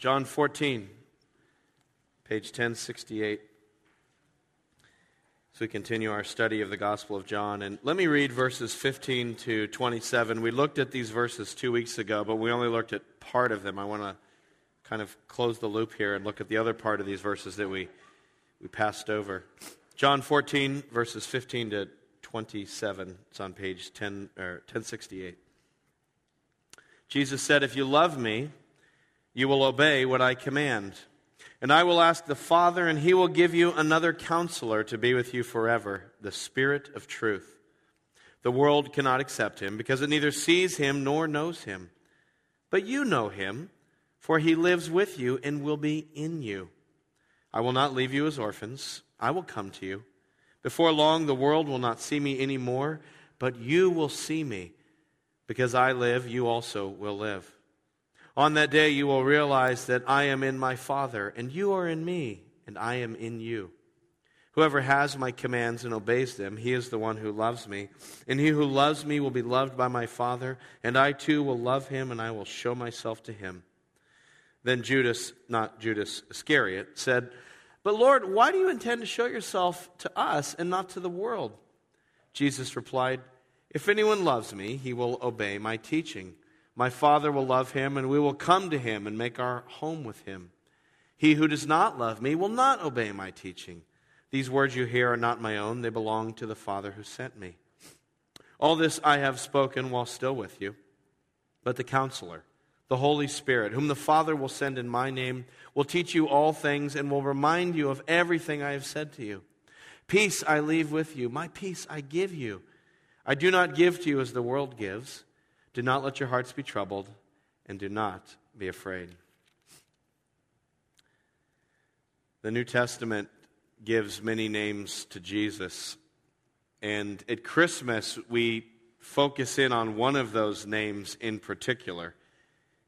John 14, page 1068. So we continue our study of the Gospel of John. And let me read verses 15 to 27. We looked at these verses two weeks ago, but we only looked at part of them. I want to kind of close the loop here and look at the other part of these verses that we, we passed over. John 14, verses 15 to 27. It's on page 10, or 1068. Jesus said, If you love me, you will obey what I command. And I will ask the Father, and he will give you another counselor to be with you forever, the Spirit of truth. The world cannot accept him because it neither sees him nor knows him. But you know him, for he lives with you and will be in you. I will not leave you as orphans, I will come to you. Before long, the world will not see me anymore, but you will see me. Because I live, you also will live. On that day, you will realize that I am in my Father, and you are in me, and I am in you. Whoever has my commands and obeys them, he is the one who loves me. And he who loves me will be loved by my Father, and I too will love him, and I will show myself to him. Then Judas, not Judas Iscariot, said, But Lord, why do you intend to show yourself to us and not to the world? Jesus replied, If anyone loves me, he will obey my teaching. My Father will love him, and we will come to him and make our home with him. He who does not love me will not obey my teaching. These words you hear are not my own, they belong to the Father who sent me. All this I have spoken while still with you. But the counselor, the Holy Spirit, whom the Father will send in my name, will teach you all things and will remind you of everything I have said to you. Peace I leave with you, my peace I give you. I do not give to you as the world gives. Do not let your hearts be troubled, and do not be afraid. The New Testament gives many names to Jesus. And at Christmas, we focus in on one of those names in particular.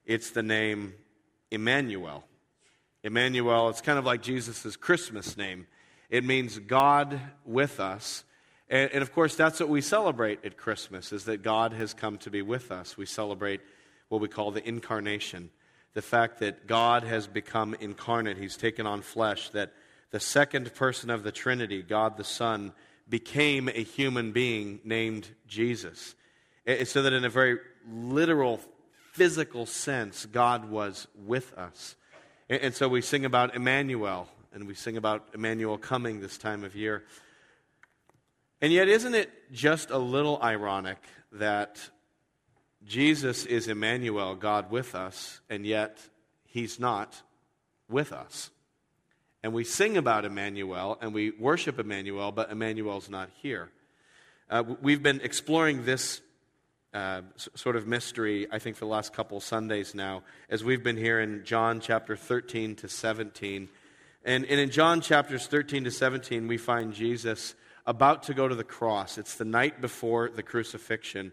It's the name Emmanuel. Emmanuel, it's kind of like Jesus' Christmas name. It means God with us. And, and, of course, that's what we celebrate at Christmas, is that God has come to be with us. We celebrate what we call the incarnation, the fact that God has become incarnate. He's taken on flesh, that the second person of the Trinity, God the Son, became a human being named Jesus. So that in a very literal, physical sense, God was with us. And so we sing about Emmanuel, and we sing about Emmanuel coming this time of year. And yet, isn't it just a little ironic that Jesus is Emmanuel, God with us, and yet he's not with us? And we sing about Emmanuel and we worship Emmanuel, but Emmanuel's not here. Uh, we've been exploring this uh, sort of mystery, I think, for the last couple Sundays now, as we've been here in John chapter 13 to 17. And, and in John chapters 13 to 17, we find Jesus about to go to the cross. It's the night before the crucifixion.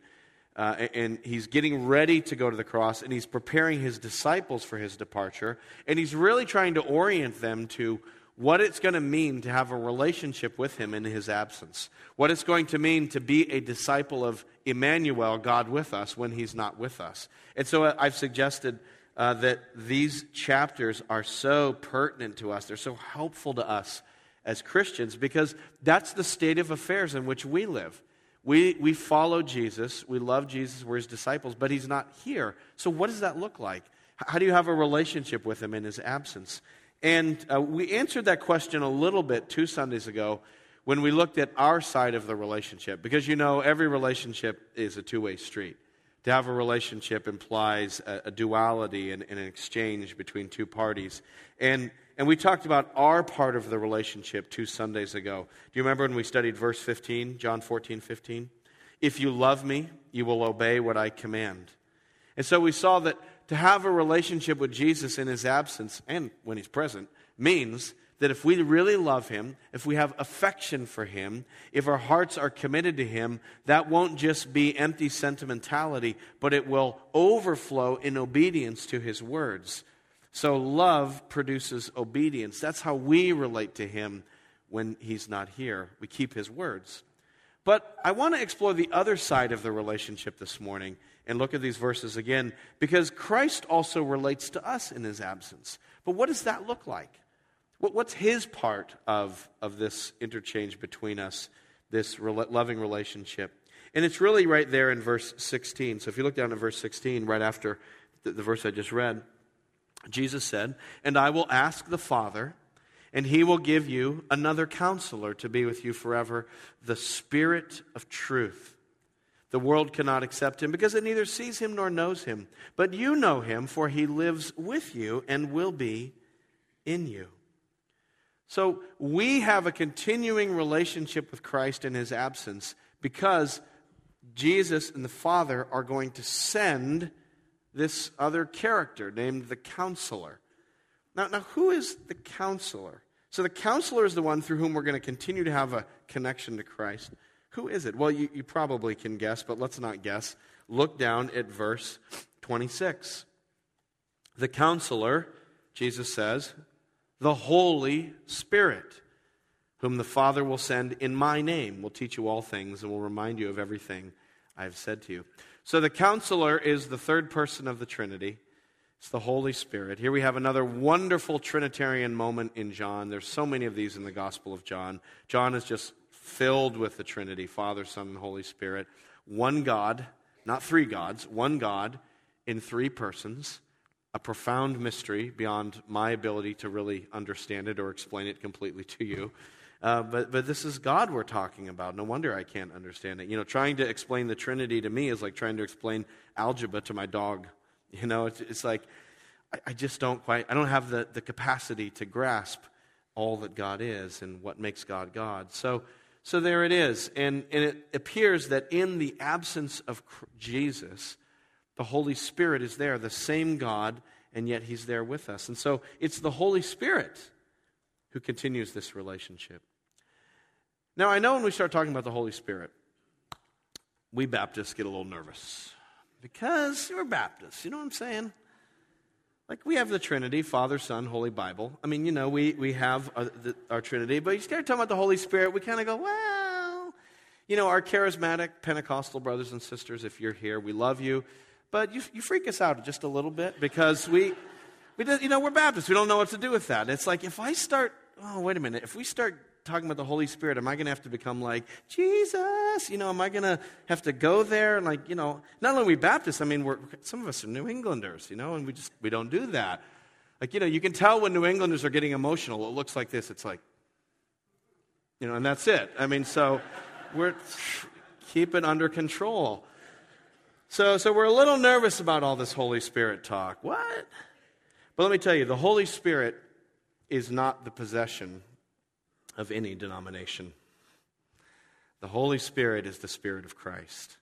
Uh, and he's getting ready to go to the cross, and he's preparing his disciples for his departure. And he's really trying to orient them to what it's going to mean to have a relationship with him in his absence, what it's going to mean to be a disciple of Emmanuel, God with us, when he's not with us. And so uh, I've suggested uh, that these chapters are so pertinent to us, they're so helpful to us as Christians because that's the state of affairs in which we live. We, we follow Jesus, we love Jesus, we're his disciples, but he's not here. So, what does that look like? How do you have a relationship with him in his absence? And uh, we answered that question a little bit two Sundays ago when we looked at our side of the relationship. Because you know, every relationship is a two way street. To have a relationship implies a, a duality and, and, an exchange between two parties. And and we talked about our part of the relationship two Sundays ago. Do you remember when we studied verse 15, John 14, 15? If you love me, you will obey what I command. And so we saw that to have a relationship with Jesus in his absence and when he's present means that if we really love him, if we have affection for him, if our hearts are committed to him, that won't just be empty sentimentality, but it will overflow in obedience to his words. So love produces obedience. That's how we relate to him when he's not here. We keep his words. But I want to explore the other side of the relationship this morning, and look at these verses again because Christ also relates to us in his absence. But what does that look like? What's his part of, of this interchange between us, this re- loving relationship? And it's really right there in verse 16. So if you look down at verse 16, right after the, the verse I just read, Jesus said, And I will ask the Father, and he will give you another counselor to be with you forever, the Spirit of truth the world cannot accept him because it neither sees him nor knows him. But you know him, for he lives with you and will be in you. So we have a continuing relationship with Christ in his absence because Jesus and the Father are going to send this other character named the counselor. Now, now who is the counselor? So the counselor is the one through whom we're going to continue to have a connection to Christ. Who is it? Well, you, you probably can guess, but let's not guess. Look down at verse 26. The counselor, Jesus says, the Holy Spirit, whom the Father will send in my name, will teach you all things and will remind you of everything I have said to you. So the counselor is the third person of the Trinity. It's the Holy Spirit. Here we have another wonderful Trinitarian moment in John. There's so many of these in the Gospel of John. John is just filled with the Trinity Father, Son, and Holy Spirit. One God, not three gods, one God in three persons. A profound mystery beyond my ability to really understand it or explain it completely to you. Uh, but, but this is God we're talking about. No wonder I can't understand it. You know, trying to explain the Trinity to me is like trying to explain algebra to my dog. You know, it's, it's like I, I just don't quite, I don't have the, the capacity to grasp all that God is and what makes God God. So, so there it is. And, and it appears that in the absence of Jesus, the Holy Spirit is there, the same God, and yet He's there with us. And so it's the Holy Spirit who continues this relationship. Now, I know when we start talking about the Holy Spirit, we Baptists get a little nervous because we're Baptists. You know what I'm saying? Like we have the Trinity, Father, Son, Holy Bible. I mean, you know, we, we have our, the, our Trinity, but you start talking about the Holy Spirit, we kind of go, well, you know, our charismatic Pentecostal brothers and sisters, if you're here, we love you, but you, you freak us out just a little bit because we, we do, you know, we're Baptists. We don't know what to do with that. It's like if I start, oh, wait a minute, if we start talking about the Holy Spirit, am I going to have to become like Jesus? You know, am I going to have to go there and like, you know, not only we Baptists, I mean, we're, some of us are New Englanders, you know, and we just, we don't do that. Like, you know, you can tell when New Englanders are getting emotional. It looks like this. It's like, you know, and that's it. I mean, so we're, keep it under control. So, so we're a little nervous about all this Holy Spirit talk. What? But let me tell you, the Holy Spirit is not the possession of any denomination. The Holy Spirit is the Spirit of Christ.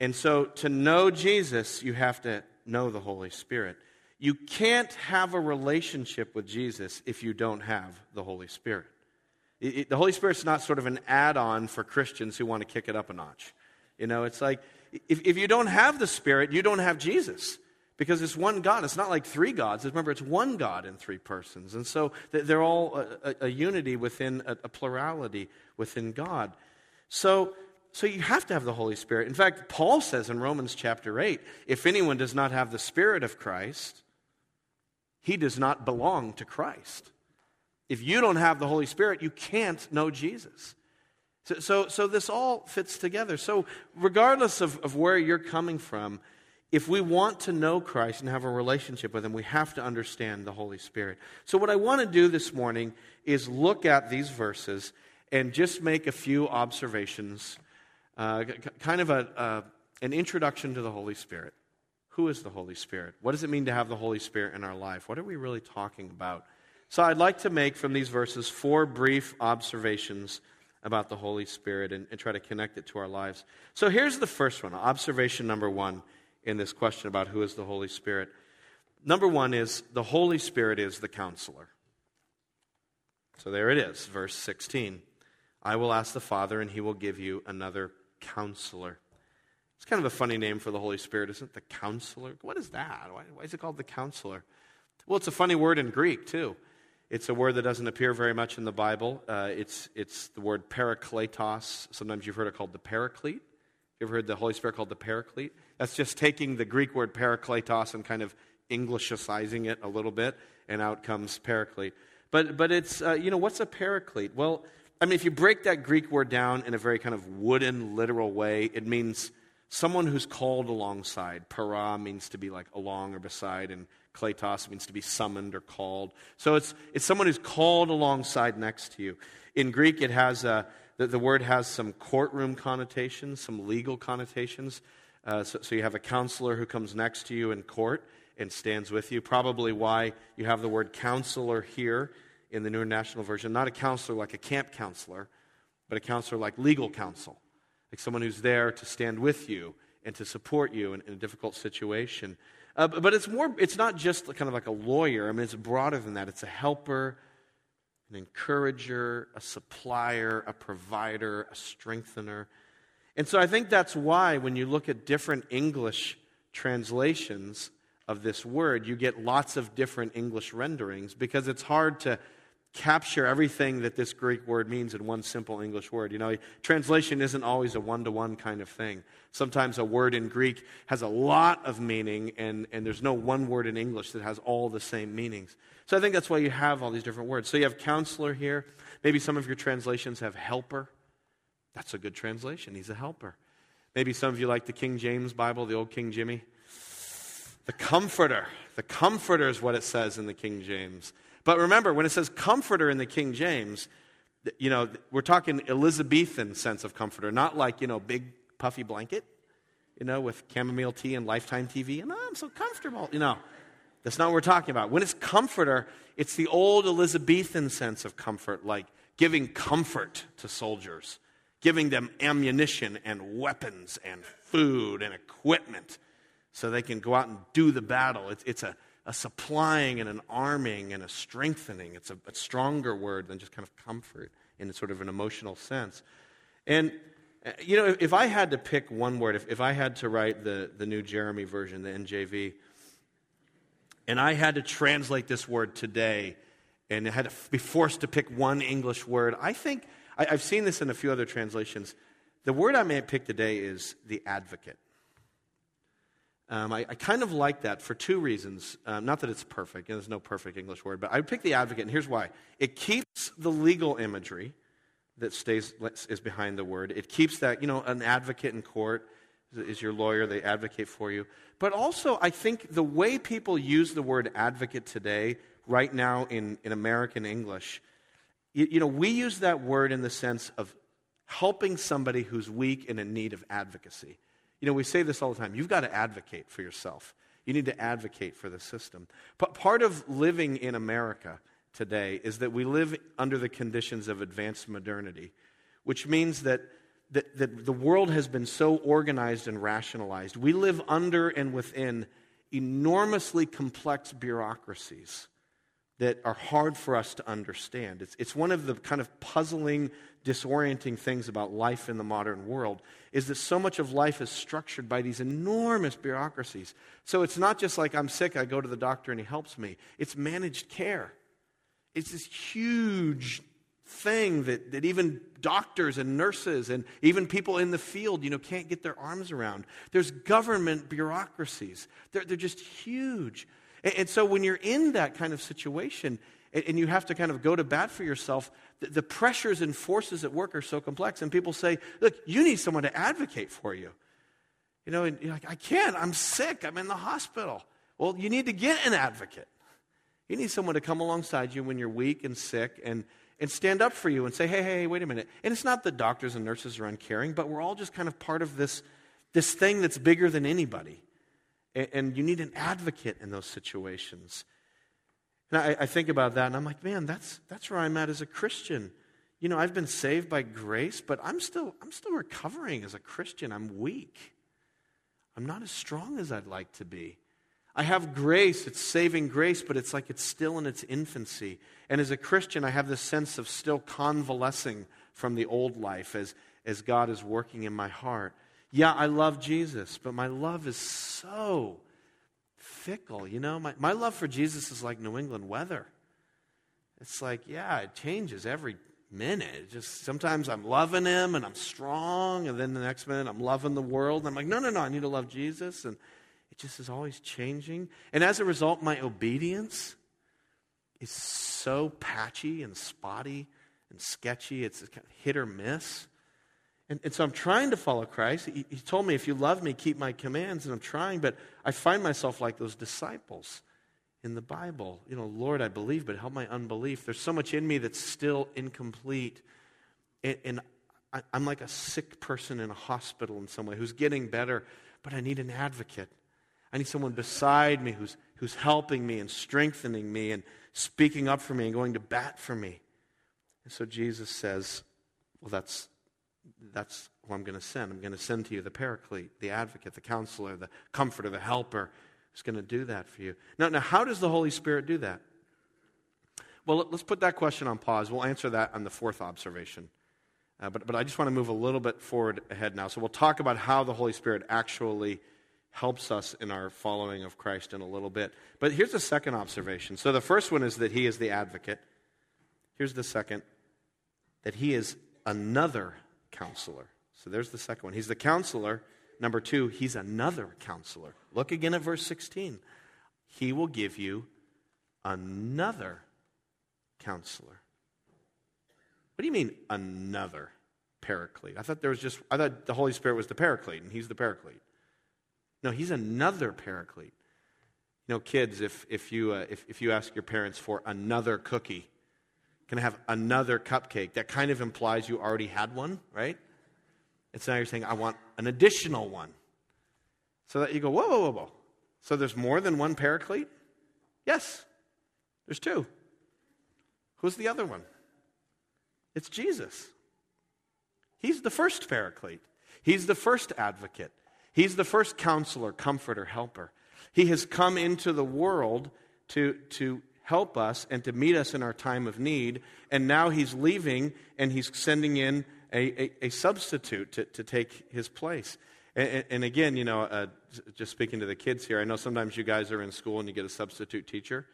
And so to know Jesus, you have to know the Holy Spirit. You can't have a relationship with Jesus if you don't have the Holy Spirit. It, it, the Holy Spirit's not sort of an add on for Christians who want to kick it up a notch. You know, it's like if, if you don't have the Spirit, you don't have Jesus because it's one God. It's not like three gods. Remember, it's one God in three persons. And so they're all a, a unity within a, a, plurality within God. So, so you have to have the Holy Spirit. In fact, Paul says in Romans chapter 8 if anyone does not have the Spirit of Christ, he does not belong to Christ. If you don't have the Holy Spirit, you can't know Jesus. So, so, so this all fits together. So, regardless of, of where you're coming from, if we want to know Christ and have a relationship with Him, we have to understand the Holy Spirit. So, what I want to do this morning is look at these verses and just make a few observations, uh, kind of a, uh, an introduction to the Holy Spirit. Who is the Holy Spirit? What does it mean to have the Holy Spirit in our life? What are we really talking about? So, I'd like to make from these verses four brief observations about the Holy Spirit and, and try to connect it to our lives. So, here's the first one observation number one in this question about who is the Holy Spirit. Number one is the Holy Spirit is the counselor. So there it is, verse 16. I will ask the Father, and he will give you another counselor. It's kind of a funny name for the Holy Spirit, isn't it? The counselor. What is that? Why, why, is it called the counselor? Well, it's a funny word in Greek, too. It's a word that doesn't appear very much in the Bible. Uh, it's, it's the word parakletos. Sometimes you've heard it called the paraclete. You ever heard the Holy Spirit called the Paraclete? That's just taking the Greek word parakletos and kind of Englishicizing it a little bit, and out comes Paraclete. But, but it's, uh, you know, what's a Paraclete? Well, I mean, if you break that Greek word down in a very kind of wooden, literal way, it means someone who's called alongside. Para means to be like along or beside, and kletos means to be summoned or called. So it's, it's someone who's called alongside next to you. In Greek, it has a, the, the word has some courtroom connotations, some legal connotations. Uh, so, so you have a counselor who comes next to you in court and stands with you. Probably why you have the word counselor here in the New International Version. Not a counselor like a camp counselor, but a counselor like legal counsel, like someone who's there to stand with you and to support you in, in a difficult situation. Uh, but it's more, it's not just kind of like a lawyer. I mean, it's broader than that. It's a helper, an encourager, a supplier, a provider, a strengthener. And so I think that's why when you look at different English translations of this word, you get lots of different English renderings because it's hard to capture everything that this Greek word means in one simple English word. You know, translation isn't always a one to one kind of thing. Sometimes a word in Greek has a lot of meaning, and, and there's no one word in English that has all the same meanings. So I think that's why you have all these different words. So you have counselor here. Maybe some of your translations have helper. That's a good translation. He's a helper. Maybe some of you like the King James Bible, the old King Jimmy. The comforter. The comforter is what it says in the King James. But remember, when it says comforter in the King James, you know, we're talking Elizabethan sense of comforter, not like, you know, big puffy blanket, you know, with chamomile tea and lifetime TV, and oh, I'm so comfortable. You know, that's not what we're talking about. When it's comforter, it's the old Elizabethan sense of comfort, like giving comfort to soldiers, giving them ammunition and weapons and food and equipment so they can go out and do the battle. It's, it's a a supplying and an arming and a strengthening. It's a, a stronger word than just kind of comfort in sort of an emotional sense. And, uh, you know, if I had to pick one word, if, if I had to write the, the new Jeramie version, the NJV, and I had to translate this word today and I had to be forced to pick one English word, I think, I, I've seen this in a few other translations. The word I may pick today is the advocate. Um, I, I, kind of like that for two reasons. Um, not that it's perfect, there's no perfect English word, but I pick the advocate, and here's why. It keeps the legal imagery that stays is behind the word. It keeps that, you know, an advocate in court is your lawyer, they advocate for you. But also, I think the way people use the word advocate today, right now in, in American English, you, you know, we use that word in the sense of helping somebody who's weak and in need of advocacy. You know, we say this all the time. You've got to advocate for yourself. You need to advocate for the system. But part of living in America today is that we live under the conditions of advanced modernity, which means that, that, that the world has been so organized and rationalized. We live under and within enormously complex bureaucracies that are hard for us to understand. It's, it's one of the kind of puzzling, disorienting things about life in the modern world is that so much of life is structured by these enormous bureaucracies. So it's not just like I'm sick, I go to the doctor and he helps me. It's managed care. It's this huge thing that, that even doctors and nurses and even people in the field, you know, can't get their arms around. There's government bureaucracies. They're, they're just huge. And, so when you're in that kind of situation, and, you have to kind of go to bat for yourself, the, the pressures and forces at work are so complex. And people say, look, you need someone to advocate for you. You know, and you're like, I can't. I'm sick. I'm in the hospital. Well, you need to get an advocate. You need someone to come alongside you when you're weak and sick and, and stand up for you and say, hey, hey, hey, wait a minute. And it's not that doctors and nurses are uncaring, but we're all just kind of part of this, this thing that's bigger than anybody. And, you need an advocate in those situations. And I, I think about that and I'm like, man, that's, that's where I'm at as a Christian. You know, I've been saved by grace, but I'm still, I'm still recovering as a Christian. I'm weak. I'm not as strong as I'd like to be. I have grace, it's saving grace, but it's like it's still in its infancy. And as a Christian, I have this sense of still convalescing from the old life as, as God is working in my heart. Yeah, I love Jesus, but my love is so fickle. You know, my, my love for Jesus is like New England weather. It's like, yeah, it changes every minute. Just sometimes I'm loving him and I'm strong, and then the next minute I'm loving the world. And I'm like, no, no, no, I need to love Jesus. And it just is always changing. And as a result, my obedience is so patchy and spotty and sketchy. It's kind of hit or miss. And, and, so I'm trying to follow Christ. He, he told me, if you love me, keep my commands. And I'm trying, but I find myself like those disciples in the Bible. You know, Lord, I believe, but help my unbelief. There's so much in me that's still incomplete. And, and I, I'm like a sick person in a hospital in some way who's getting better, but I need an advocate. I need someone beside me who's, who's helping me and strengthening me and speaking up for me and going to bat for me. And so Jesus says, Well, that's, that's who I'm going to send. I'm going to send to you the paraclete, the advocate, the counselor, the comforter, the helper is going to do that for you. Now, now, how does the Holy Spirit do that? Well, let's put that question on pause. We'll answer that on the fourth observation. Uh, but, but I just want to move a little bit forward ahead now. So we'll talk about how the Holy Spirit actually helps us in our following of Christ in a little bit. But here's the second observation. So the first one is that he is the advocate. Here's the second that he is another counselor. So there's the second one. He's the counselor Number two, he's another counselor. Look again at verse 16. He will give you another counselor. What do you mean, another paraclete? I thought there was just, I thought the Holy Spirit was the paraclete and he's the paraclete. No, he's another paraclete. You know, kids, if, if, you, uh, if, if you ask your parents for another cookie, can I have another cupcake? That kind of implies you already had one, right? It's now you're saying, I want an additional one. So that you go, whoa, whoa, whoa, whoa. So there's more than one paraclete? Yes, there's two. Who's the other one? It's Jesus. He's the first paraclete, He's the first advocate, He's the first counselor, comforter, helper. He has come into the world to, to help us and to meet us in our time of need. And now he's leaving and he's sending in a, a, a substitute to, to take his place. And, and again, you know, uh, just speaking to the kids here, I know sometimes you guys are in school and you get a substitute teacher,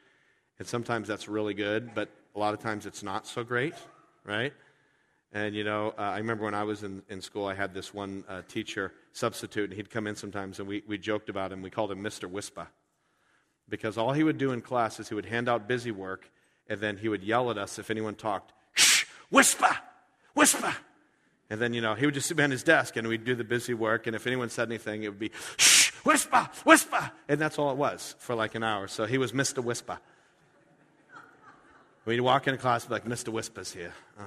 and sometimes that's really good, but a lot of times it's not so great, right? And, you know, uh, I remember when I was in, in school, I had this one uh, teacher substitute, and he'd come in sometimes, and we, we joked about him. We called him Mr. Whisper. Because all he would do in class is he would hand out busy work, and then he would yell at us if anyone talked, Shh, whisper, whisper. And then, you know, he would just sit behind his desk and we'd do the busy work. And if anyone said anything, it would be, shh, whisper, whisper. And that's all it was for like an hour. So he was Mr. Whisper. We'd walk into class and be like, Mr. Whisper's here. Oh.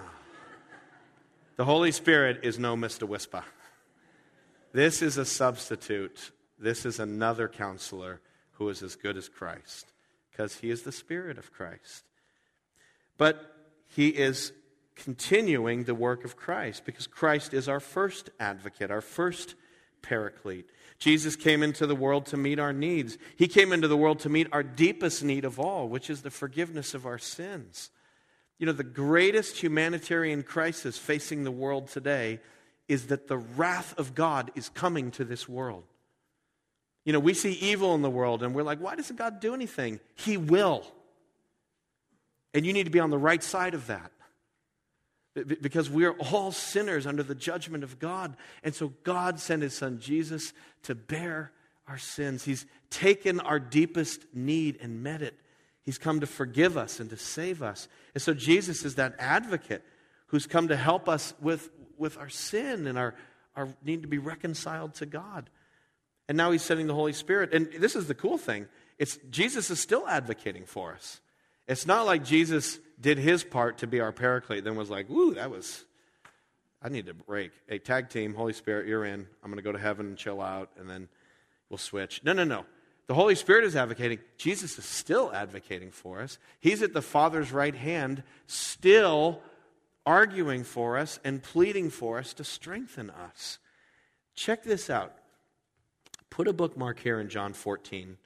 The Holy Spirit is no Mr. Whisper. This is a substitute. This is another counselor who is as good as Christ because he is the Spirit of Christ. But he is continuing the work of Christ because Christ is our first advocate, our first paraclete. Jesus came into the world to meet our needs. He came into the world to meet our deepest need of all, which is the forgiveness of our sins. You know, the greatest humanitarian crisis facing the world today is that the wrath of God is coming to this world. You know, we see evil in the world and we're like, why doesn't God do anything? He will. And you need to be on the right side of that because we're all sinners under the judgment of God. And so God sent his son Jesus to bear our sins. He's taken our deepest need and met it. He's come to forgive us and to save us. And so Jesus is that advocate who's come to help us with, with our sin and our, our need to be reconciled to God. And now he's sending the Holy Spirit. And this is the cool thing. It's Jesus is still advocating for us. It's not like Jesus did his part to be our paraclete, then was like, woo, that was, I need a break. A tag team, Holy Spirit, you're in. I'm going to go to heaven and chill out, and then we'll switch. No, no, no. The Holy Spirit is advocating. Jesus is still advocating for us. He's at the Father's right hand, still arguing for us and pleading for us to strengthen us. Check this out. Put a bookmark here in John 14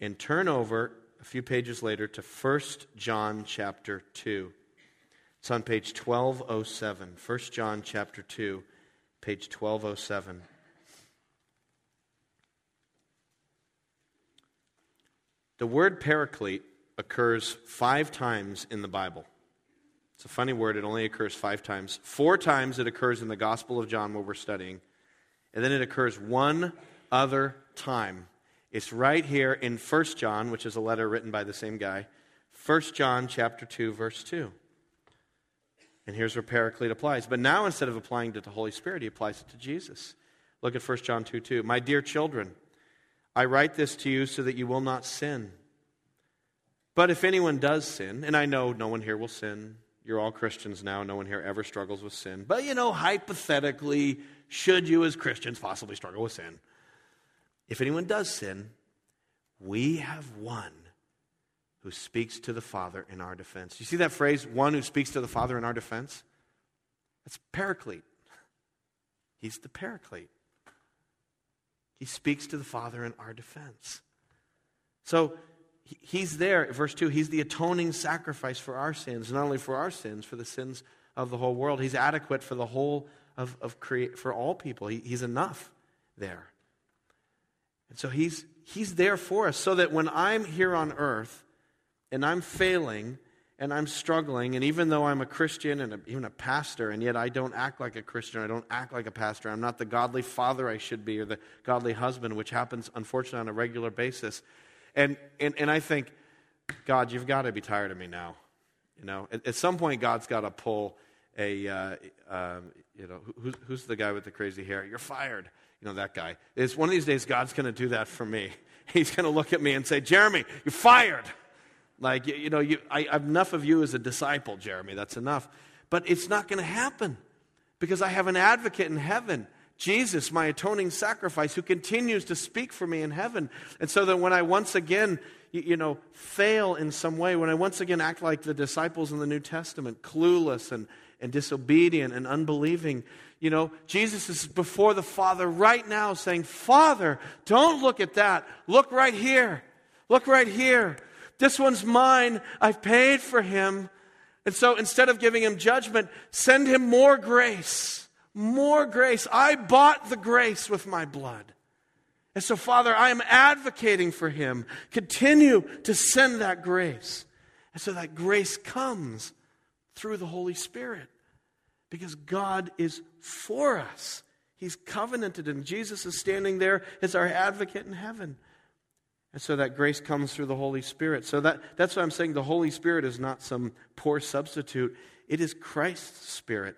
and turn over a few pages later to 1 John chapter 2. It's on page 1207. 1 John chapter 2, page 1207. The word paraclete occurs five times in the Bible. It's a funny word, it only occurs five times. Four times it occurs in the Gospel of John, where we're studying, and then it occurs one other time. It's right here in 1 John, which is a letter written by the same guy. 1 John chapter 2, verse 2. And here's where Paraclete applies. But now, instead of applying it to the Holy Spirit, he applies it to Jesus. Look at 1 John 2 2. My dear children, I write this to you so that you will not sin. But if anyone does sin, and I know no one here will sin, you're all Christians now, no one here ever struggles with sin. But you know, hypothetically, should you as Christians possibly struggle with sin? If anyone does sin, we have one who speaks to the Father in our defense. You see that phrase, one who speaks to the Father in our defense? That's Paraclete. He's the Paraclete. He speaks to the Father in our defense. So he's there, verse 2, he's the atoning sacrifice for our sins, not only for our sins, for the sins of the whole world. He's adequate for the whole of, of for all people. He, he's enough there. And so he's he's there for us so that when I'm here on earth and I'm failing and I'm struggling, and even though I'm a Christian and a, even a pastor, and yet I don't act like a Christian, I don't act like a pastor, I'm not the godly father I should be or the godly husband, which happens, unfortunately, on a regular basis. And, and, and I think, God, you've got to be tired of me now. You know, at, at some point, God's got to pull a, uh, um, you know, who, who's the guy with the crazy hair? You're fired. You know, that guy. It's one of these days, God's going to do that for me. He's going to look at me and say, Jeramie, you're fired. Like, you, you know, you, I, have enough of you as a disciple, Jeramie. That's enough. But it's not going to happen because I have an advocate in heaven. Jesus, my atoning sacrifice, who continues to speak for me in heaven. And so that when I once again, you, you, know, fail in some way, when I once again act like the disciples in the New Testament, clueless and, and disobedient and unbelieving, you know, Jesus is before the Father right now saying, Father, don't look at that. Look right here. Look right here. This one's mine. I've paid for him. And so instead of giving him judgment, send him more grace. More grace. I bought the grace with my blood. And so, Father, I am advocating for him. Continue to send that grace. And so that grace comes through the Holy Spirit because God is for us. He's covenanted, and Jesus is standing there as our advocate in heaven. And so that grace comes through the Holy Spirit. So that, that's why I'm saying the Holy Spirit is not some poor substitute. It is Christ's Spirit.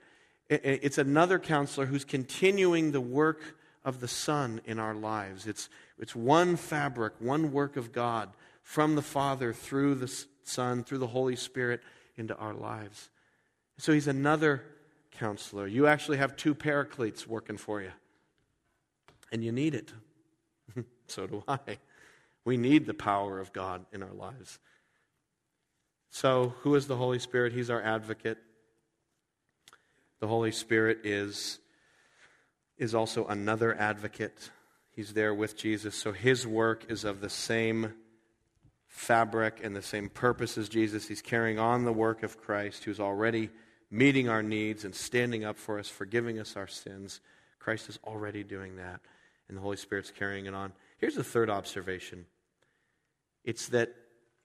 It's another counselor who's continuing the work of the Son in our lives. It's, it's one fabric, one work of God from the Father through the Son, through the Holy Spirit into our lives. So he's another counselor. You actually have two paracletes working for you, and you need it. so do I. We need the power of God in our lives. So, who is the Holy Spirit? He's our advocate. The Holy Spirit is, is also another advocate. He's there with Jesus. So, his work is of the same fabric and the same purpose as Jesus. He's carrying on the work of Christ, who's already meeting our needs and standing up for us, forgiving us our sins. Christ is already doing that, and the Holy Spirit's carrying it on. Here's the third observation it's that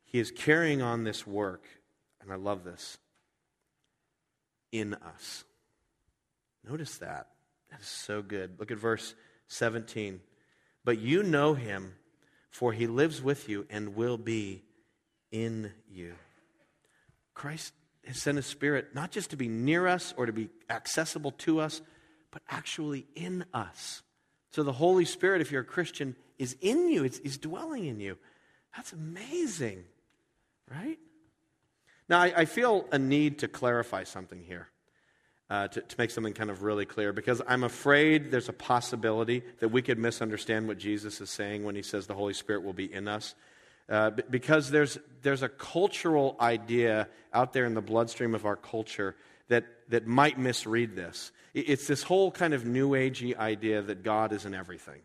he is carrying on this work, and I love this, in us. Notice that. That is so good. Look at verse 17. But you know him, for he lives with you and will be in you. Christ has sent his spirit not just to be near us or to be accessible to us, but actually in us. So the Holy Spirit, if you're a Christian, is in you, it's, is dwelling in you. That's amazing, right? Now, I, I feel a need to clarify something here, uh, to, to make something kind of really clear, because I'm afraid there's a possibility that we could misunderstand what Jesus is saying when he says the Holy Spirit will be in us. Uh, because there's, there's a cultural idea out there in the bloodstream of our culture that, that might misread this. It's this whole kind of new agey idea that God is in everything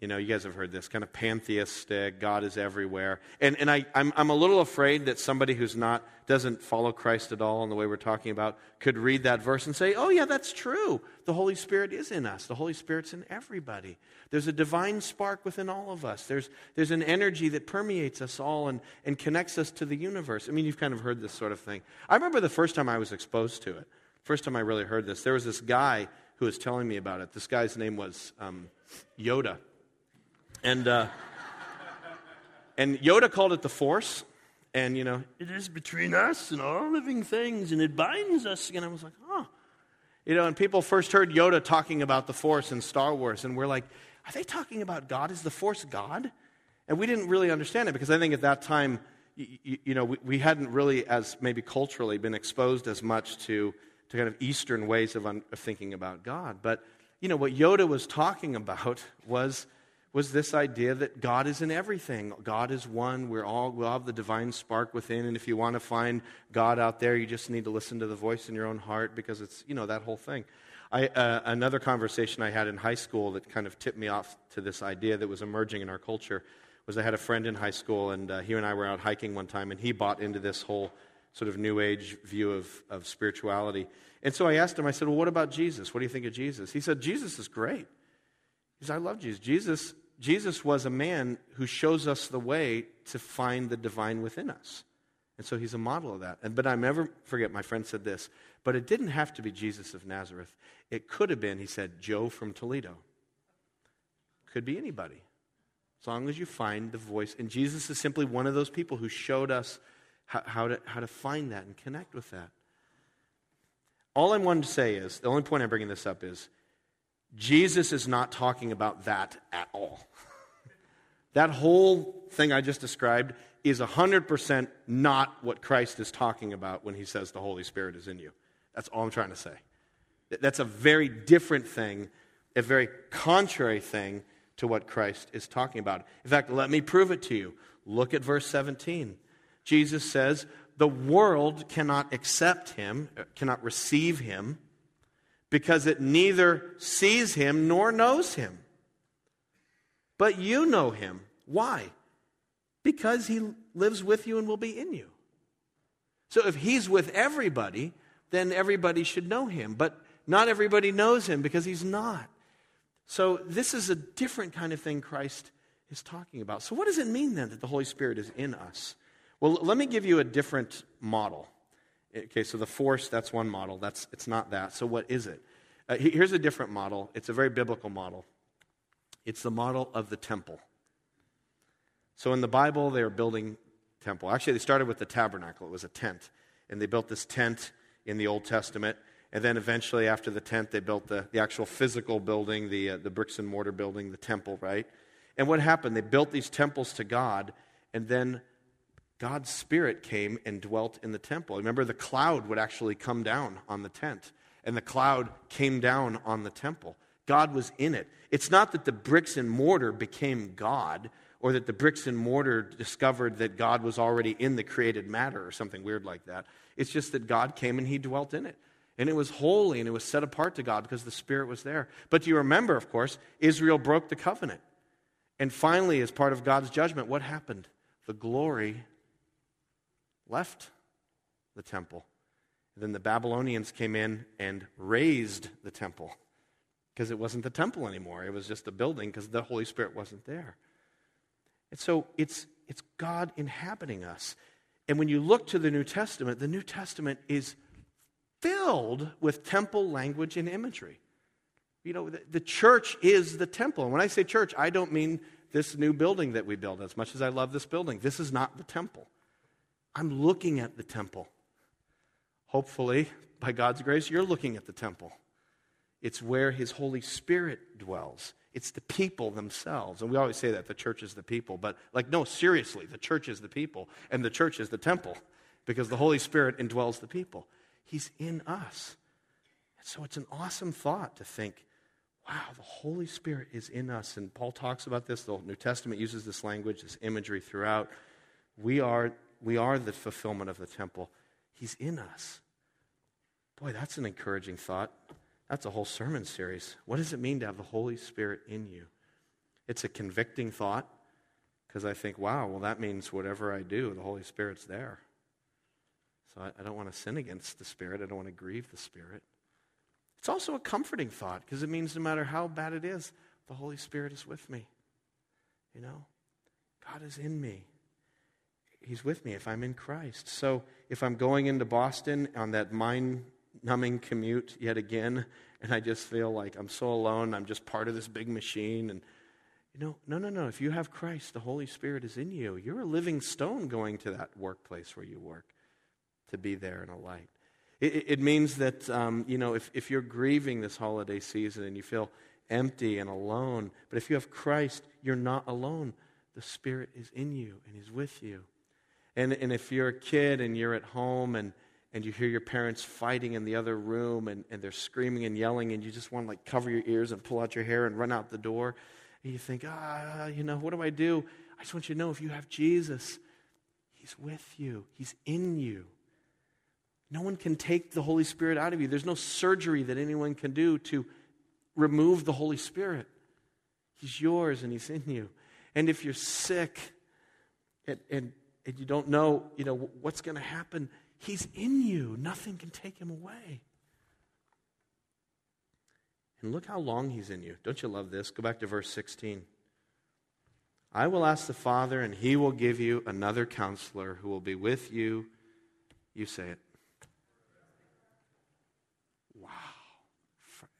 You know, you guys have heard this kind of pantheistic, God is everywhere. And, and I, I'm, I'm a little afraid that somebody who's not, doesn't follow Christ at all in the way we're talking about could read that verse and say, oh, yeah, that's true. The Holy Spirit is in us. The Holy Spirit's in everybody. There's a divine spark within all of us. There's, there's an energy that permeates us all and, and connects us to the universe. I mean, you've kind of heard this sort of thing. I remember the first time I was exposed to it, first time I really heard this. There was this guy who was telling me about it. This guy's name was um, Yoda. And, uh, and Yoda called it the Force. And, you know, it is between us and all living things, and it binds us. And I was like, oh. You know, and people first heard Yoda talking about the Force in Star Wars, and we're like, are they talking about God? Is the Force God? And we didn't really understand it because I think at that time, you, you know, we, we, hadn't really, as maybe culturally, been exposed as much to, to kind of Eastern ways of, un, of thinking about God. But, you know, what Yoda was talking about was was this idea that God is in everything. God is one. We're all, we'll have the divine spark within. And if you want to find God out there, you just need to listen to the voice in your own heart because it's, you know, that whole thing. I, uh, another conversation I had in high school that kind of tipped me off to this idea that was emerging in our culture was I had a friend in high school, and uh, he and I were out hiking one time, and he bought into this whole sort of new age view of, of spirituality. And so I asked him, I said, Well, what about Jesus? What do you think of Jesus? He said, Jesus is great. I love Jesus. Jesus Jesus was a man who shows us the way to find the divine within us. And so he's a model of that. And, but I never forget, my friend said this, but it didn't have to be Jesus of Nazareth. It could have been, he said, Joe from Toledo. Could be anybody. As long as you find the voice. And Jesus is simply one of those people who showed us how, how, to, how to find that and connect with that. All I wanted to say is the only point I'm bringing this up is Jesus is not talking about that at all. that whole thing I just described is 100% not what Christ is talking about when he says the Holy Spirit is in you. That's all I'm trying to say. That's a very different thing, a very contrary thing to what Christ is talking about. In fact, let me prove it to you. Look at verse 17. Jesus says, The world cannot accept him, uh, cannot receive him because it neither sees him nor knows him. But you know him. Why? Because he lives with you and will be in you. So if he's with everybody, then everybody should know him. But not everybody knows him because he's not. So this is a different kind of thing Christ is talking about. So what does it mean then that the Holy Spirit is in us? Well, let me give you a different model. Okay, so the force, that's one model. That's, it's not that. So what is it? Uh, here's a different model. It's a very biblical model. It's the model of the temple. So in the Bible, they were building temple. Actually, they started with the tabernacle. It was a tent. And they built this tent in the Old Testament. And then eventually, after the tent, they built the, the actual physical building, the, uh, the bricks and mortar building, the temple, right? And what happened? They built these temples to God, and then God's Spirit came and dwelt in the temple. Remember, the cloud would actually come down on the tent, and the cloud came down on the temple. God was in it. It's not that the bricks and mortar became God, or that the bricks and mortar discovered that God was already in the created matter, or something weird like that. It's just that God came and He dwelt in it. And it was holy and it was set apart to God because the Spirit was there. But do you remember, of course, Israel broke the covenant. And finally, as part of God's judgment, what happened? The glory left the temple. Then the Babylonians came in and razed the temple because it wasn't the temple anymore. It was just a building because the Holy Spirit wasn't there. And so it's, it's God inhabiting us. And when you look to the New Testament, the New Testament is filled with temple language and imagery. You know, the, the church is the temple. And when I say church, I don't mean this new building that we build, as much as I love this building. This is not the temple. I'm looking at the temple. Hopefully, by God's grace, you're looking at the temple. It's where His Holy Spirit dwells. It's the people themselves. And we always say that the church is the people. But, like, no, seriously, the church is the people, and the church is the temple because the Holy Spirit indwells the people. He's in us. And so it's an awesome thought to think, wow, the Holy Spirit is in us. And Paul talks about this. The New Testament uses this language, this imagery throughout. We are we are the fulfillment of the temple. He's in us. Boy, that's an encouraging thought. That's a whole sermon series. What does it mean to have the Holy Spirit in you? It's a convicting thought because I think, wow, well, that means whatever I do, the Holy Spirit's there. So I, I don't want to sin against the Spirit. I don't want to grieve the Spirit. It's also a comforting thought because it means no matter how bad it is, the Holy Spirit is with me. You know, God is in me. He's with me if I'm in Christ. So if I'm going into Boston on that mind numbing commute yet again, and I just feel like I'm so alone, I'm just part of this big machine, and you know, no, no, no. If you have Christ, the Holy Spirit is in you. You're a living stone going to that workplace where you work to be there in a light. It, it means that, um, you know, if, if you're grieving this holiday season and you feel empty and alone, but if you have Christ, you're not alone. The Spirit is in you and He's with you. And, and if you're a kid and you're at home and, and you hear your parents fighting in the other room and, and they're screaming and yelling and you just want to like cover your ears and pull out your hair and run out the door, and you think, ah, you know, what do I do? I just want you to know if you have Jesus, He's with you, He's in you. No one can take the Holy Spirit out of you. There's no surgery that anyone can do to remove the Holy Spirit. He's yours and He's in you. And if you're sick and, and, and you don't know, you know what's going to happen, He's in you. Nothing can take Him away. And look how long He's in you. Don't you love this? Go back to verse 16. I will ask the Father, and He will give you another counselor who will be with you. You say it Wow.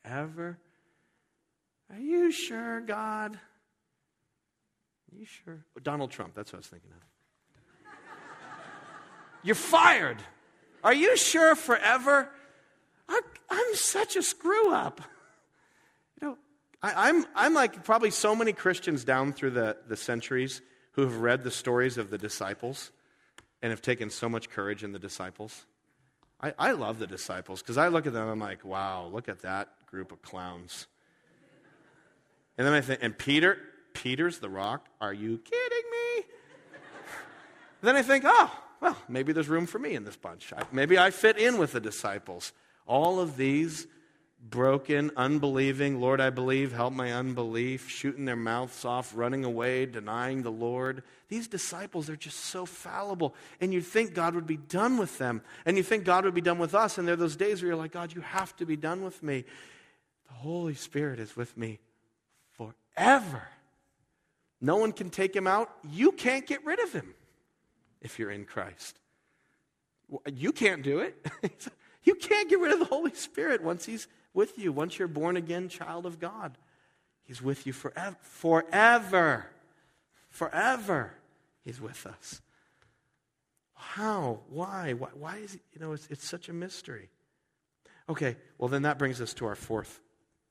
Forever. Are you sure, God? Are you sure? Donald Trump, that's what I was thinking of. You're fired. Are you sure forever? I'm, I'm such a screw up. You know, I, I'm, I'm like probably so many Christians down through the, the centuries who have read the stories of the disciples and have taken so much courage in the disciples. I, I love the disciples because I look at them, I'm like, wow, look at that group of clowns. And then I think, and Peter, Peter's the rock. Are you kidding me? then I think, oh, well, maybe there's room for me in this bunch. Maybe I fit in with the disciples. All of these broken, unbelieving, Lord, I believe, help my unbelief, shooting their mouths off, running away, denying the Lord. These disciples are just so fallible. And you think God would be done with them. And you think God would be done with us. And there are those days where you're like, God, you have to be done with me. The Holy Spirit is with me forever. No one can take him out. You can't get rid of him if you're in Christ. You can't do it. you can't get rid of the Holy Spirit once he's with you once you're born again child of God. He's with you forever. Forever. Forever. He's with us. How? Why? Why, why is it, you know, it's, it's such a mystery. Okay, well, then that brings us to our fourth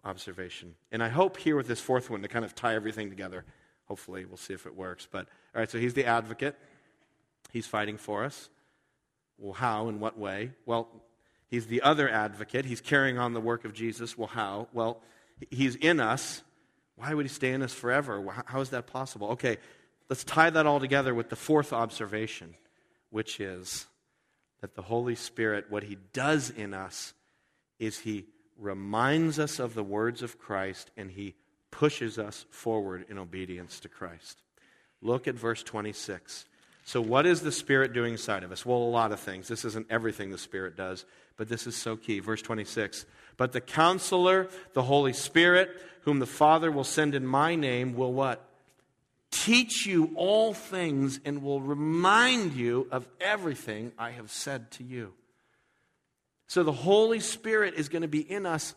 observation. And I hope here with this fourth one to kind of tie everything together. Hopefully, we'll see if it works. But, all right, so he's the advocate. He's fighting for us. Well, how? In what way? Well, He's the other advocate. He's carrying on the work of Jesus. Well, how? Well, he's in us. Why would he stay in us forever? How is that possible? Okay, let's tie that all together with the fourth observation, which is that the Holy Spirit, what he does in us is he reminds us of the words of Christ and he pushes us forward in obedience to Christ. Look at verse 26. So, what is the Spirit doing inside of us? Well, a lot of things. This isn't everything the Spirit does, but this is so key. Verse 26. But the counselor, the Holy Spirit, whom the Father will send in my name, will what? Teach you all things and will remind you of everything I have said to you. So the Holy Spirit is going to be in us,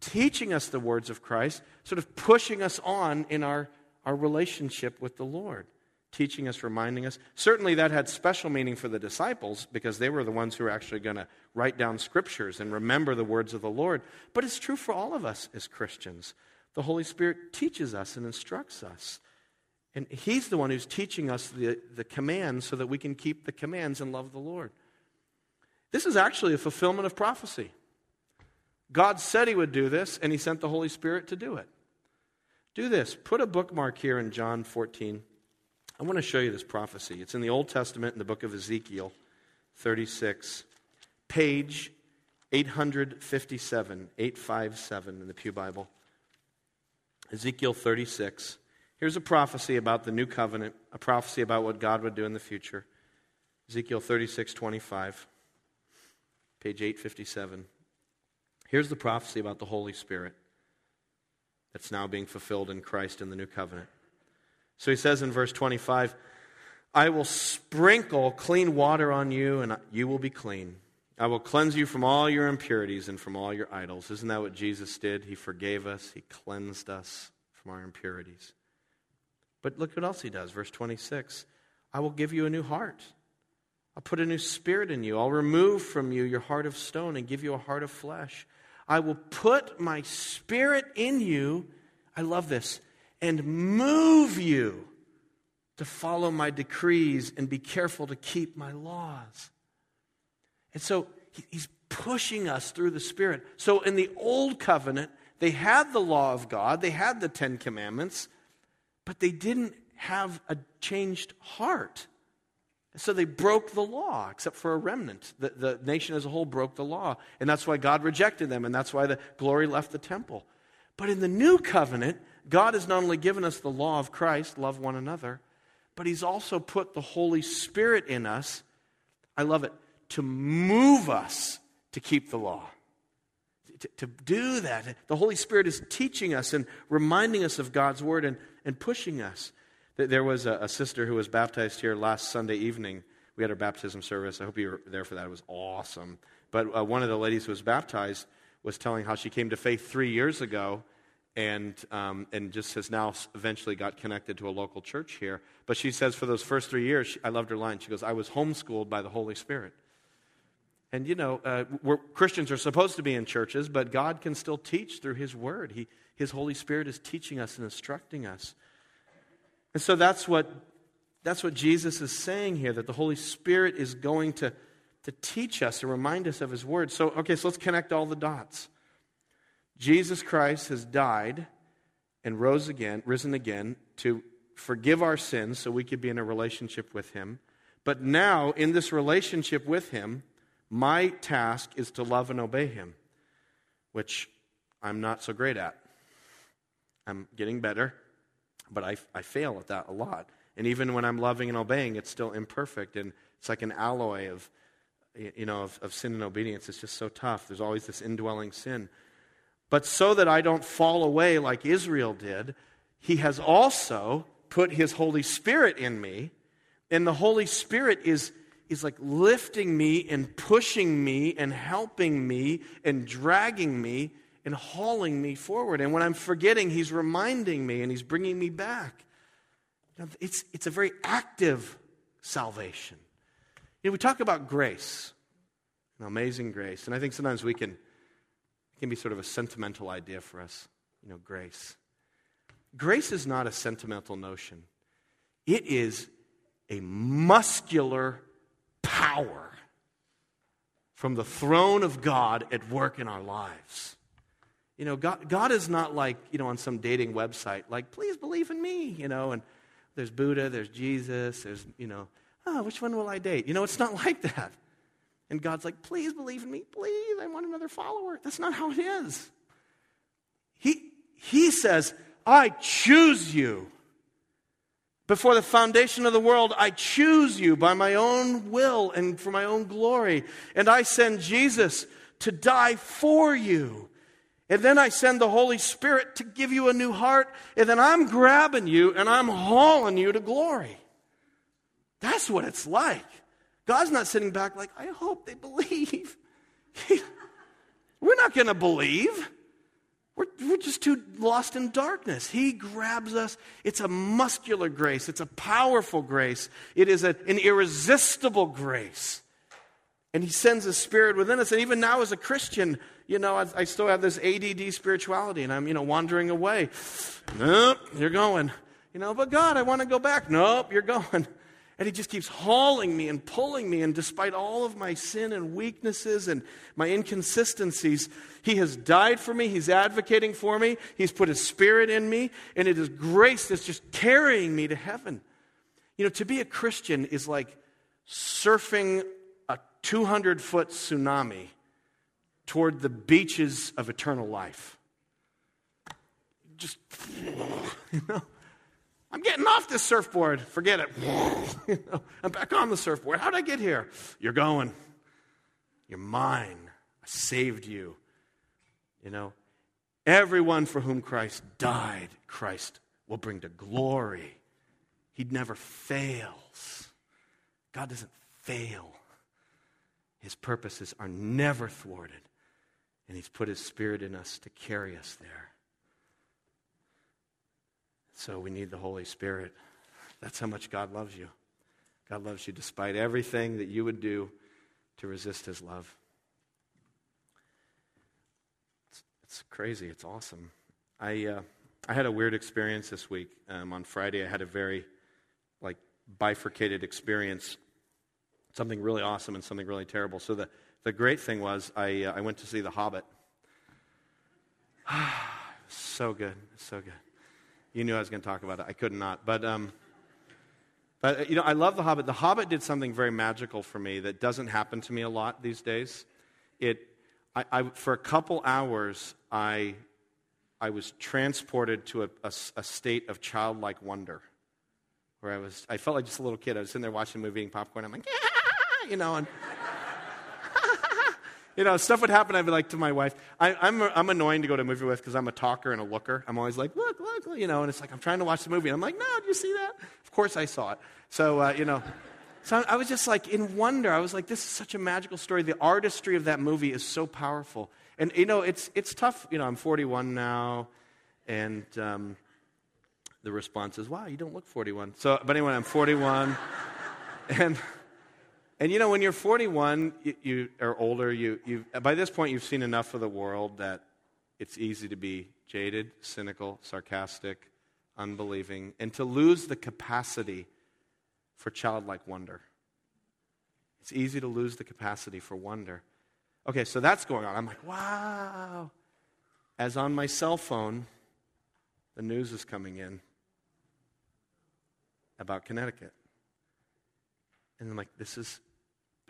teaching us the words of Christ, sort of pushing us on in our, our relationship with the Lord teaching us, reminding us. Certainly, that had special meaning for the disciples because they were the ones who were actually going to write down scriptures and remember the words of the Lord. But it's true for all of us as Christians. The Holy Spirit teaches us and instructs us. And He's the one who's teaching us the, the commands so that we can keep the commands and love the Lord. This is actually a fulfillment of prophecy. God said He would do this, and He sent the Holy Spirit to do it. Do this. Put a bookmark here in John 14. I want to show you this prophecy. It's in the Old Testament in the book of Ezekiel 36, page 857, 857 in the Pew Bible. Ezekiel 36. Here's a prophecy about the new covenant, a prophecy about what God would do in the future. Ezekiel 36, 25, page 857. Here's the prophecy about the Holy Spirit that's now being fulfilled in Christ in the new covenant. So he says in verse 25, I will sprinkle clean water on you, and you will be clean. I will cleanse you from all your impurities and from all your idols. Isn't that what Jesus did? He forgave us, He cleansed us from our impurities. But look what else He does. Verse 26 I will give you a new heart. I'll put a new spirit in you. I'll remove from you your heart of stone and give you a heart of flesh. I will put my spirit in you. I love this. And move you to follow my decrees and be careful to keep my laws. And so he's pushing us through the Spirit. So in the Old Covenant, they had the law of God, they had the Ten Commandments, but they didn't have a changed heart. So they broke the law, except for a remnant. The, the nation as a whole broke the law. And that's why God rejected them, and that's why the glory left the temple. But in the new covenant, God has not only given us the law of Christ, love one another, but He's also put the Holy Spirit in us. I love it to move us to keep the law. To, to, do that. The Holy Spirit is teaching us and reminding us of God's word and, and pushing us. There was a, a sister who was baptized here last Sunday evening. We had our baptism service. I hope you were there for that. It was awesome. But uh, one of the ladies who was baptized was telling how she came to faith three years ago and, um, and just has now eventually got connected to a local church here. But she says for those first three years, she, I loved her line. She goes, I was homeschooled by the Holy Spirit. And you know, uh, Christians are supposed to be in churches, but God can still teach through His Word. He, His Holy Spirit is teaching us and instructing us. And so that's what, that's what Jesus is saying here that the Holy Spirit is going to, to teach us and remind us of His Word. So, okay, so let's connect all the dots. Jesus Christ has died and rose again, risen again to forgive our sins so we could be in a relationship with Him. But now, in this relationship with Him, my task is to love and obey Him, which I'm not so great at. I'm getting better, but I, I fail at that a lot. And even when I'm loving and obeying, it's still imperfect. And it's like an alloy of, you know, of, of sin and obedience. It's just so tough. There's always this indwelling sin. But so that I don't fall away like Israel did, he has also put his Holy Spirit in me. And the Holy Spirit is, is like lifting me and pushing me and helping me and dragging me and hauling me forward. And when I'm forgetting, he's reminding me and he's bringing me back. It's, it's a very active salvation. You know, we talk about grace, amazing grace. And I think sometimes we can can be sort of a sentimental idea for us, you know, grace. Grace is not a sentimental notion, it is a muscular power from the throne of God at work in our lives. You know, God, God is not like, you know, on some dating website, like, please believe in me, you know, and there's Buddha, there's Jesus, there's, you know, oh, which one will I date? You know, it's not like that. And God's like, please believe in me. Please, I want another follower. That's not how it is. He, he says, I choose you. Before the foundation of the world, I choose you by my own will and for my own glory. And I send Jesus to die for you. And then I send the Holy Spirit to give you a new heart. And then I'm grabbing you and I'm hauling you to glory. That's what it's like. God's not sitting back like, I hope they believe. we're not going to believe. We're, we're just too lost in darkness. He grabs us. It's a muscular grace, it's a powerful grace, it is a, an irresistible grace. And He sends His spirit within us. And even now, as a Christian, you know, I, I still have this ADD spirituality and I'm, you know, wandering away. Nope, you're going. You know, but God, I want to go back. Nope, you're going. And he just keeps hauling me and pulling me. And despite all of my sin and weaknesses and my inconsistencies, he has died for me. He's advocating for me. He's put his spirit in me. And it is grace that's just carrying me to heaven. You know, to be a Christian is like surfing a 200 foot tsunami toward the beaches of eternal life. Just, you know, I'm getting off this surfboard. Forget it. I'm back on the surfboard. How'd I get here? You're going. You're mine. I saved you. You know, everyone for whom Christ died, Christ will bring to glory. He never fails. God doesn't fail. His purposes are never thwarted. And He's put His Spirit in us to carry us there. So we need the Holy Spirit. That's how much God loves you. God loves you despite everything that you would do to resist His love. It's, it's crazy. It's awesome. I, uh, I had a weird experience this week. Um, on Friday, I had a very like bifurcated experience something really awesome and something really terrible. So the, the great thing was I, uh, I went to see The Hobbit. so good, so good. You knew I was going to talk about it. I could not. But, um, but, you know, I love The Hobbit. The Hobbit did something very magical for me that doesn't happen to me a lot these days. It, I, I for a couple hours, I, I was transported to a, a, a state of childlike wonder where I was, I felt like just a little kid. I was sitting there watching a movie, eating popcorn. I'm like, yeah! you know, and you know, stuff would happen. I'd be like to my wife, I, am I'm, I'm annoying to go to a movie with because I'm a talker and a looker. I'm always like, look, look, you know, and it's like I'm trying to watch the movie. And I'm like, no, do you see that? Of course I saw it. So, uh, you know, so I was just like in wonder. I was like, this is such a magical story. The artistry of that movie is so powerful. And, you know, it's, it's tough. You know, I'm 41 now, and um, the response is, wow, you don't look 41. So, but anyway, I'm 41. and and you know, when you're 41 you, you or older, you, you, by this point you've seen enough of the world that it's easy to be jaded, cynical, sarcastic, unbelieving, and to lose the capacity for childlike wonder. It's easy to lose the capacity for wonder. Okay, so that's going on. I'm like, wow. As on my cell phone, the news is coming in about Connecticut. And I'm like, this is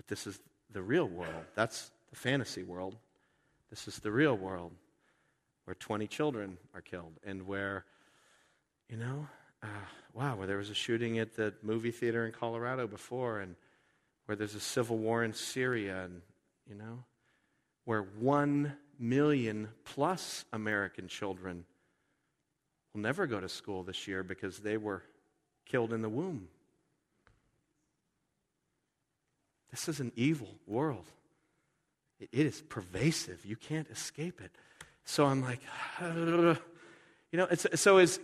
but this is the real world. That's the fantasy world. This is the real world where 20 children are killed and where, you know, uh, wow, where there was a shooting at the movie theater in Colorado before and where there's a civil war in Syria and, you know, where 1 million plus American children will never go to school this year because they were killed in the womb. This is an evil world. It is pervasive. You can't escape it. So I'm like, you know, so is,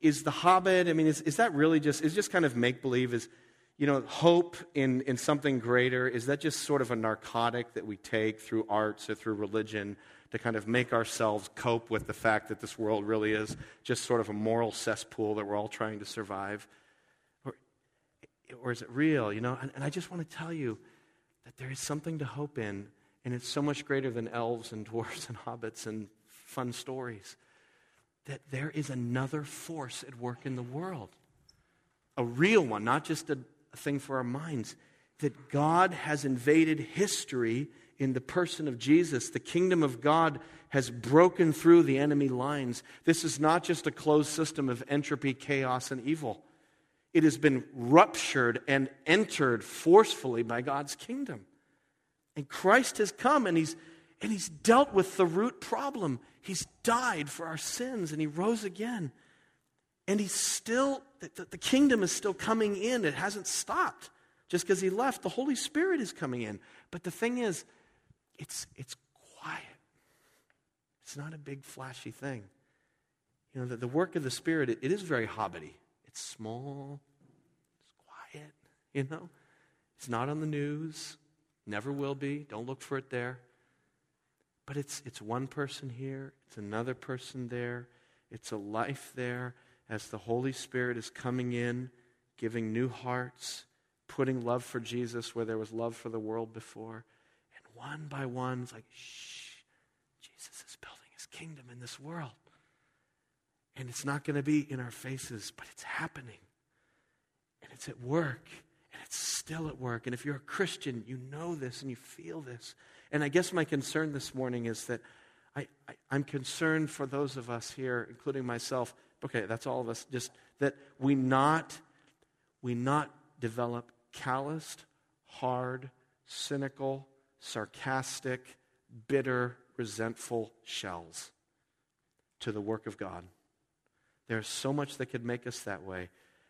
is The Hobbit, I mean, is, is that really just, is just kind of make believe? Is, you know, hope in, in something greater, is that just sort of a narcotic that we take through arts or through religion to kind of make ourselves cope with the fact that this world really is just sort of a moral cesspool that we're all trying to survive? Or is it real? You know, and, and I just want to tell you that there is something to hope in, and it's so much greater than elves and dwarves and hobbits and fun stories. That there is another force at work in the world, a real one, not just a, a thing for our minds. That God has invaded history in the person of Jesus. The kingdom of God has broken through the enemy lines. This is not just a closed system of entropy, chaos, and evil it has been ruptured and entered forcefully by God's kingdom. And Christ has come and he's, and he's dealt with the root problem. He's died for our sins and he rose again. And he's still, the, the kingdom is still coming in. It hasn't stopped. Just because he left, the Holy Spirit is coming in. But the thing is, it's, it's quiet. It's not a big, flashy thing. You know, the, the work of the Spirit, it, it is very hobbity. It's small, it's quiet, you know? It's not on the news, never will be. Don't look for it there. But it's, it's one person here, it's another person there, it's a life there as the Holy Spirit is coming in, giving new hearts, putting love for Jesus where there was love for the world before. And one by one, it's like, shh, Jesus is building his kingdom in this world. And it's not going to be in our faces, but it's happening. And it's at work. And it's still at work. And if you're a Christian, you know this and you feel this. And I guess my concern this morning is that I, am concerned for those of us here, including myself. Okay, that's all of us. Just that we not, we not develop calloused, hard, cynical, sarcastic, bitter, resentful shells to the work of God. There's so much that could make us that way.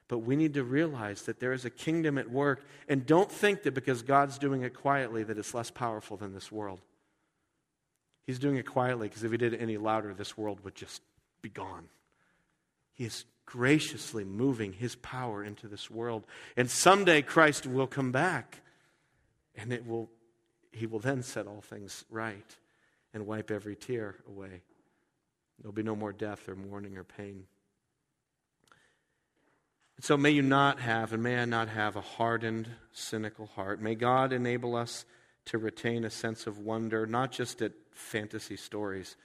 But we need to realize that there is a kingdom at work. And don't think that because God's doing it quietly that it's less powerful than this world. He's doing it quietly because if he did it any louder, this world would just be gone. He is graciously moving his power into this world. And someday Christ will come back and it will, he will then set all things right and wipe every tear away. There'll be no more death or mourning or pain. So may you not have, and may I not have, a hardened, cynical heart. May God enable us to retain a sense of wonder, not just at fantasy stories,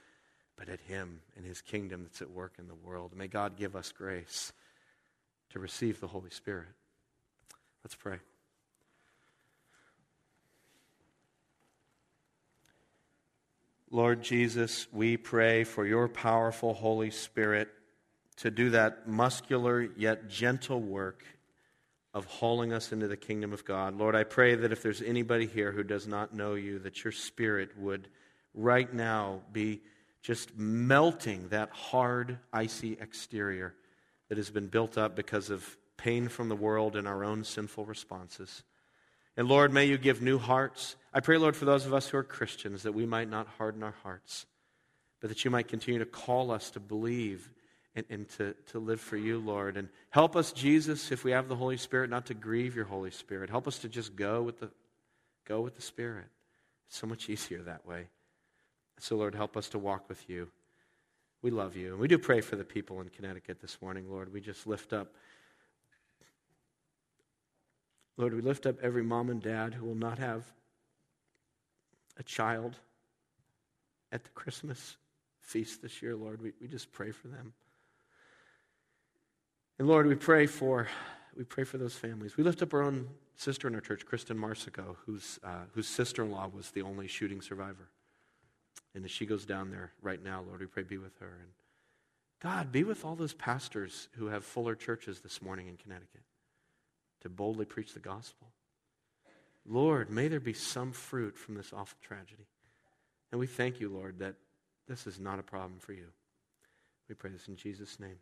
but at Him and His kingdom that's at work in the world. May God give us grace to receive the Holy Spirit. Let's pray. Lord Jesus, we pray for your powerful Holy Spirit to do that muscular yet gentle work of hauling us into the kingdom of God. Lord, I pray that if there's anybody here who does not know you, that your spirit would right now be just melting that hard, icy exterior that has been built up because of pain from the world and our own sinful responses. And Lord, may you give new hearts. I pray, Lord, for those of us who are Christians, that we might not harden our hearts, but that you might continue to call us to believe and, and to, to live for you, Lord. And help us, Jesus, if we have the Holy Spirit, not to grieve your Holy Spirit. Help us to just go with the, go with the Spirit. It's so much easier that way. So, Lord, help us to walk with you. We love you. And we do pray for the people in Connecticut this morning, Lord. We just lift up. Lord, we lift up every mom and dad who will not have a child at the Christmas feast this year, Lord. We, we just pray for them. And Lord, we pray for we pray for those families. We lift up our own sister in our church, Kristen Marsico, whose uh, whose sister-in-law was the only shooting survivor. And as she goes down there right now, Lord, we pray be with her. And God, be with all those pastors who have fuller churches this morning in Connecticut to boldly preach the gospel. Lord, may there be some fruit from this awful tragedy. And we thank you, Lord, that this is not a problem for you. We pray this in Jesus' name.